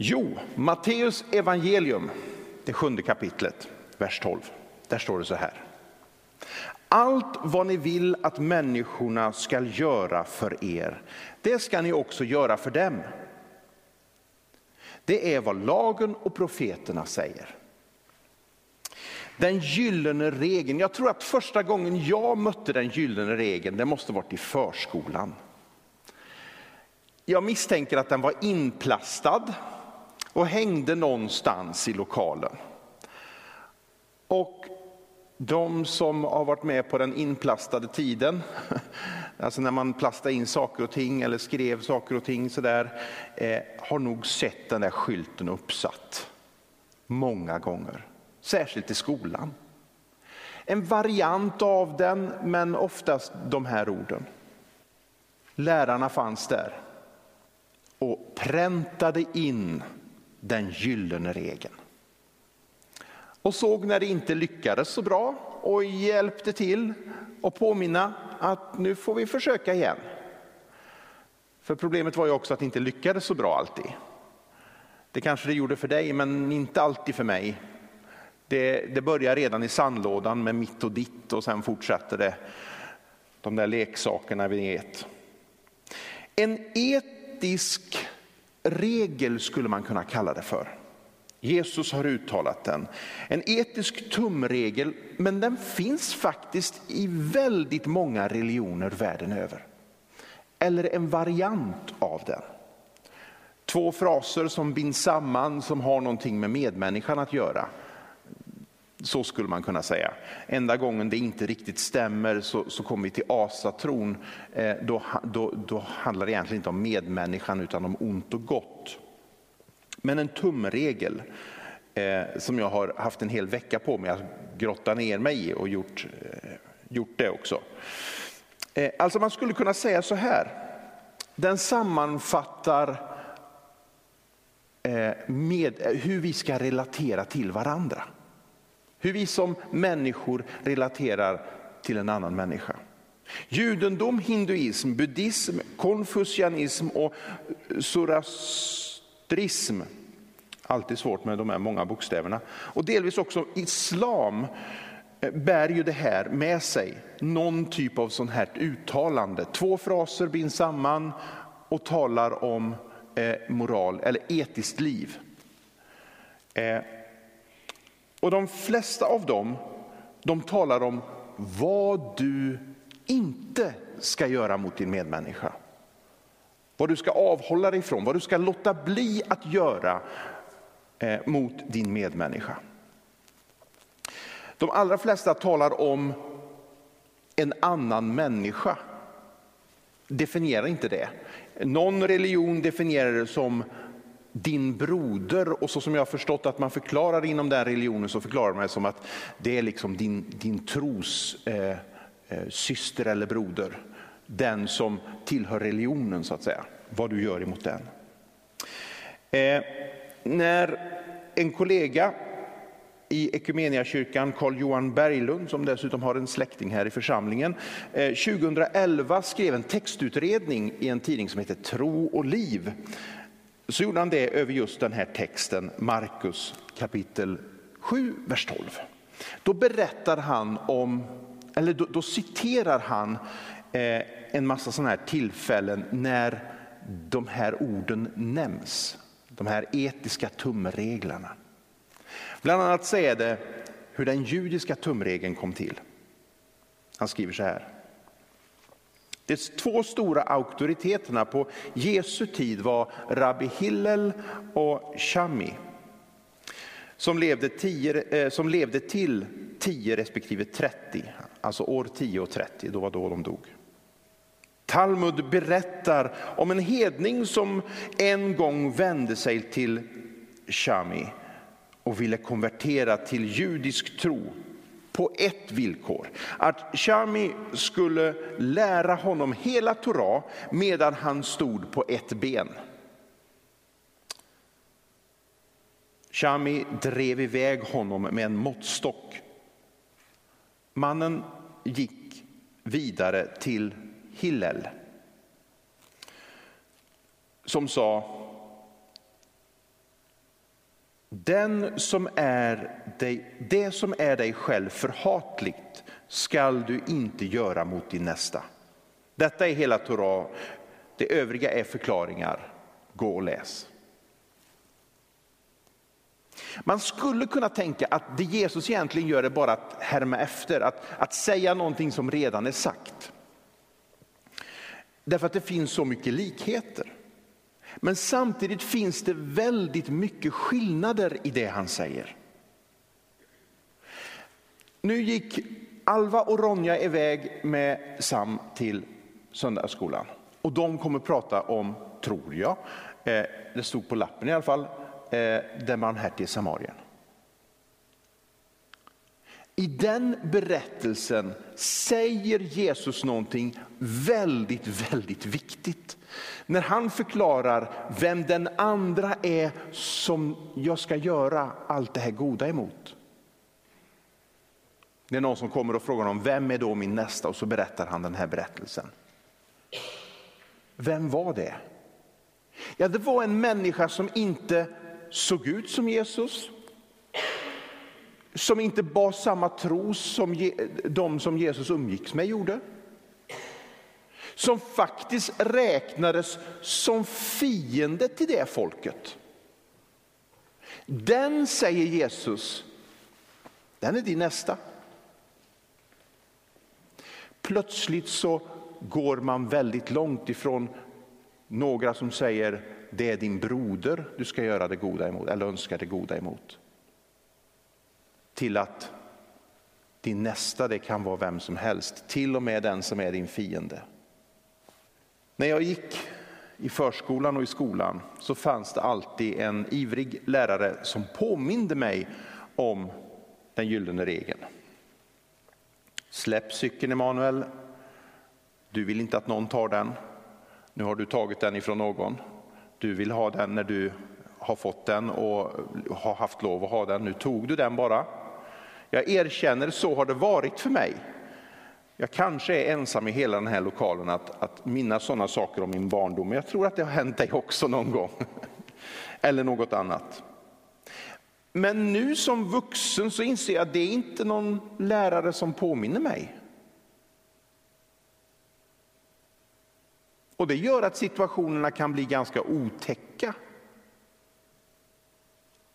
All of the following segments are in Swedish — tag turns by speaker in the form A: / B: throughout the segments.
A: Jo, Matteus evangelium, det sjunde kapitlet, vers 12. Där står det så här. Allt vad ni vill att människorna ska göra för er, det ska ni också göra för dem. Det är vad lagen och profeterna säger. Den gyllene regeln, jag tror att första gången jag mötte den gyllene regeln, det måste varit i förskolan. Jag misstänker att den var inplastad och hängde någonstans i lokalen. Och de som har varit med på den inplastade tiden, alltså när man plastade in saker och ting eller skrev saker och ting sådär, eh, har nog sett den där skylten uppsatt många gånger, särskilt i skolan. En variant av den, men oftast de här orden. Lärarna fanns där och präntade in den gyllene regeln. Och såg när det inte lyckades så bra och hjälpte till och påminna att nu får vi försöka igen. För problemet var ju också att det inte lyckades så bra alltid. Det kanske det gjorde för dig, men inte alltid för mig. Det, det börjar redan i sandlådan med mitt och ditt och sen fortsätter det de där leksakerna vi vet. En etisk regel skulle man kunna kalla det för. Jesus har uttalat den. En etisk tumregel, men den finns faktiskt i väldigt många religioner världen över. Eller en variant av den. Två fraser som binds samman som har någonting med medmänniskan att göra. Så skulle man kunna säga. Enda gången det inte riktigt stämmer så, så kommer vi till asatron. Eh, då, då, då handlar det egentligen inte om medmänniskan utan om ont och gott. Men en tumregel eh, som jag har haft en hel vecka på mig att grotta ner mig i och gjort, eh, gjort det också. Eh, alltså man skulle kunna säga så här. Den sammanfattar eh, med hur vi ska relatera till varandra. Hur vi som människor relaterar till en annan människa. Judendom, hinduism, buddhism, konfucianism och zoroastrism. Alltid svårt med de här många bokstäverna. Och delvis också islam eh, bär ju det här med sig. Någon typ av sånt här uttalande. Två fraser binds samman och talar om eh, moral eller etiskt liv. Eh, och de flesta av dem, de talar om vad du inte ska göra mot din medmänniska. Vad du ska avhålla dig ifrån, vad du ska låta bli att göra eh, mot din medmänniska. De allra flesta talar om en annan människa. Definierar inte det. Någon religion definierar det som din broder och så som jag har förstått att man förklarar inom den religionen så förklarar man det som att det är liksom din, din tros eh, eh, syster eller broder. Den som tillhör religionen så att säga, vad du gör emot den. Eh, när en kollega i Ekumeniakyrkan, Carl Johan Berglund, som dessutom har en släkting här i församlingen, eh, 2011 skrev en textutredning i en tidning som heter Tro och liv så gjorde han det över just den här texten, Markus kapitel 7, vers 12. Då berättar han om, eller då, då citerar han eh, en massa sådana här tillfällen när de här orden nämns. De här etiska tumreglerna. Bland annat säger det hur den judiska tumregeln kom till. Han skriver så här. De två stora auktoriteterna på Jesu tid var Rabbi Hillel och Shami som levde, tio, eh, som levde till 10 respektive 30, alltså år 10 och 30, då var då de dog. Talmud berättar om en hedning som en gång vände sig till Shami och ville konvertera till judisk tro på ett villkor. Att Shami skulle lära honom hela Torah medan han stod på ett ben. Shami drev iväg honom med en måttstock. Mannen gick vidare till Hillel som sa den som är dig, det som är dig själv förhatligt skall du inte göra mot din nästa. Detta är hela Torah. Det övriga är förklaringar. Gå och läs. Man skulle kunna tänka att det Jesus egentligen gör är bara att härma efter, att, att säga någonting som redan är sagt. Därför att det finns så mycket likheter. Men samtidigt finns det väldigt mycket skillnader i det han säger. Nu gick Alva och Ronja iväg med Sam till söndagsskolan. Och de kommer prata om, tror jag, eh, det stod på lappen i alla fall, eh, den barmhärtige Samarien. I den berättelsen säger Jesus någonting väldigt, väldigt viktigt. När han förklarar vem den andra är som jag ska göra allt det här goda emot. Det är någon som kommer och frågar honom vem är då min nästa och så berättar han den här berättelsen. Vem var det? Ja, det var en människa som inte såg ut som Jesus, som inte bar samma tro som de som Jesus umgicks med gjorde. Som faktiskt räknades som fiende till det folket. Den, säger Jesus, den är din nästa. Plötsligt så går man väldigt långt ifrån några som säger det är din broder du ska göra det goda emot, eller önska det goda emot. Till att din nästa det kan vara vem som helst, till och med den som är din fiende. När jag gick i förskolan och i skolan så fanns det alltid en ivrig lärare som påminde mig om den gyllene regeln. Släpp cykeln Emanuel, du vill inte att någon tar den. Nu har du tagit den ifrån någon. Du vill ha den när du har fått den och har haft lov att ha den. Nu tog du den bara. Jag erkänner, så har det varit för mig. Jag kanske är ensam i hela den här lokalen att, att minnas sådana saker om min barndom, men jag tror att det har hänt dig också någon gång. Eller något annat. Men nu som vuxen så inser jag att det är inte någon lärare som påminner mig. Och det gör att situationerna kan bli ganska otäcka.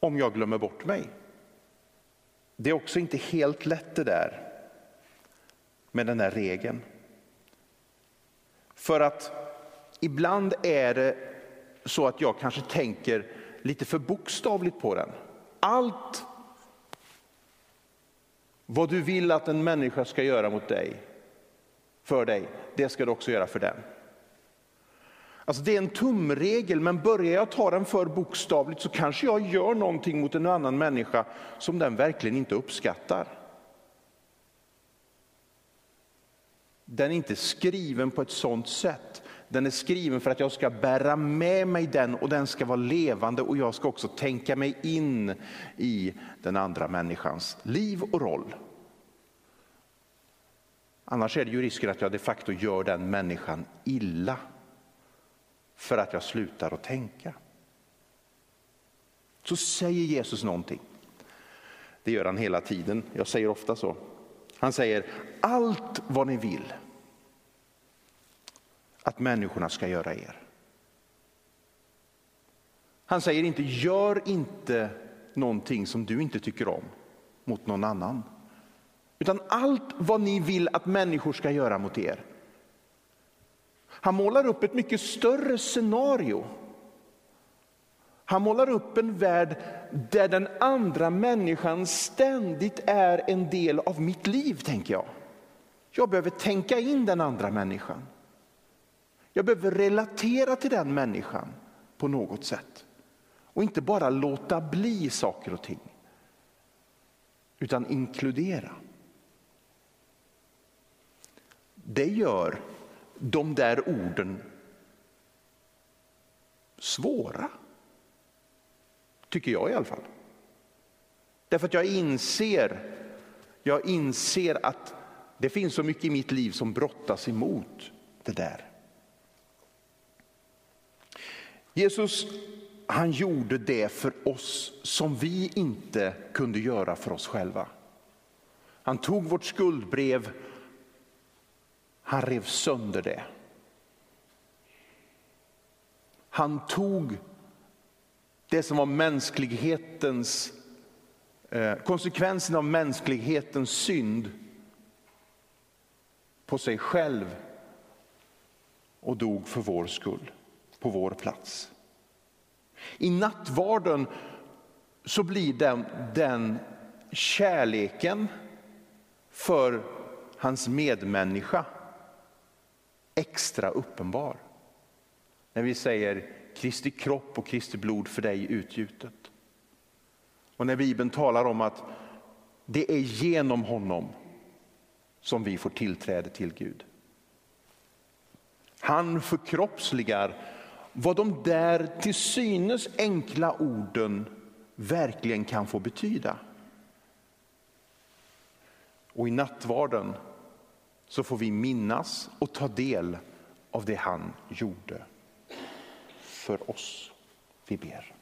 A: Om jag glömmer bort mig. Det är också inte helt lätt det där med den där regeln. För att ibland är det så att jag kanske tänker lite för bokstavligt på den. Allt vad du vill att en människa ska göra mot dig, för dig, det ska du också göra för den. Alltså det är en tumregel, men börjar jag ta den för bokstavligt så kanske jag gör någonting mot en annan människa som den verkligen inte uppskattar. Den är inte skriven på ett sådant sätt. Den är skriven för att jag ska bära med mig den och den ska vara levande och jag ska också tänka mig in i den andra människans liv och roll. Annars är det ju risken att jag de facto gör den människan illa för att jag slutar att tänka. Så säger Jesus någonting. Det gör han hela tiden, jag säger ofta så. Han säger allt vad ni vill att människorna ska göra er. Han säger inte gör inte någonting som du inte tycker om mot någon annan. Utan allt vad ni vill att människor ska göra mot er, han målar upp ett mycket större scenario. Han målar upp en värld där den andra människan ständigt är en del av mitt liv, tänker jag. Jag behöver tänka in den andra människan. Jag behöver relatera till den människan på något sätt. Och inte bara låta bli saker och ting. Utan inkludera. Det gör de där orden svåra. Tycker jag i alla fall. Därför att jag inser, jag inser att det finns så mycket i mitt liv som brottas emot det där. Jesus han gjorde det för oss som vi inte kunde göra för oss själva. Han tog vårt skuldbrev, han rev sönder det. Han tog det som var mänsklighetens, eh, konsekvensen av mänsklighetens synd på sig själv och dog för vår skull, på vår plats. I nattvarden så blir den, den kärleken för hans medmänniska extra uppenbar. När vi säger Kristi kropp och Kristi blod för dig utgjutet. Och när Bibeln talar om att det är genom honom som vi får tillträde till Gud. Han förkroppsligar vad de där till synes enkla orden verkligen kan få betyda. Och i nattvarden så får vi minnas och ta del av det han gjorde för oss. Vi ber.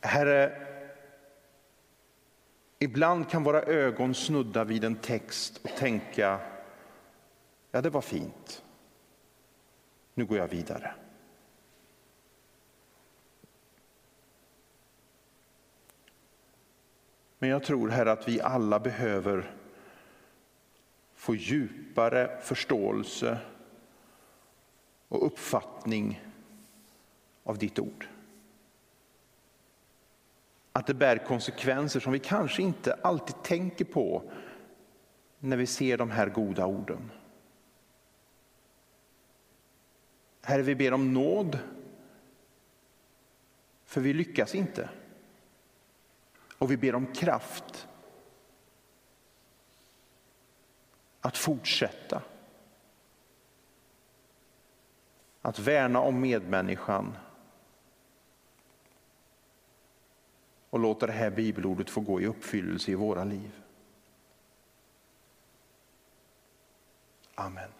A: Herre, ibland kan våra ögon snudda vid en text och tänka, ja det var fint, nu går jag vidare. Men jag tror här att vi alla behöver få djupare förståelse och uppfattning av ditt ord. Att det bär konsekvenser som vi kanske inte alltid tänker på när vi ser de här goda orden. Herre, vi ber om nåd, för vi lyckas inte. Och vi ber om kraft att fortsätta. Att värna om medmänniskan. Och låta det här bibelordet få gå i uppfyllelse i våra liv. Amen.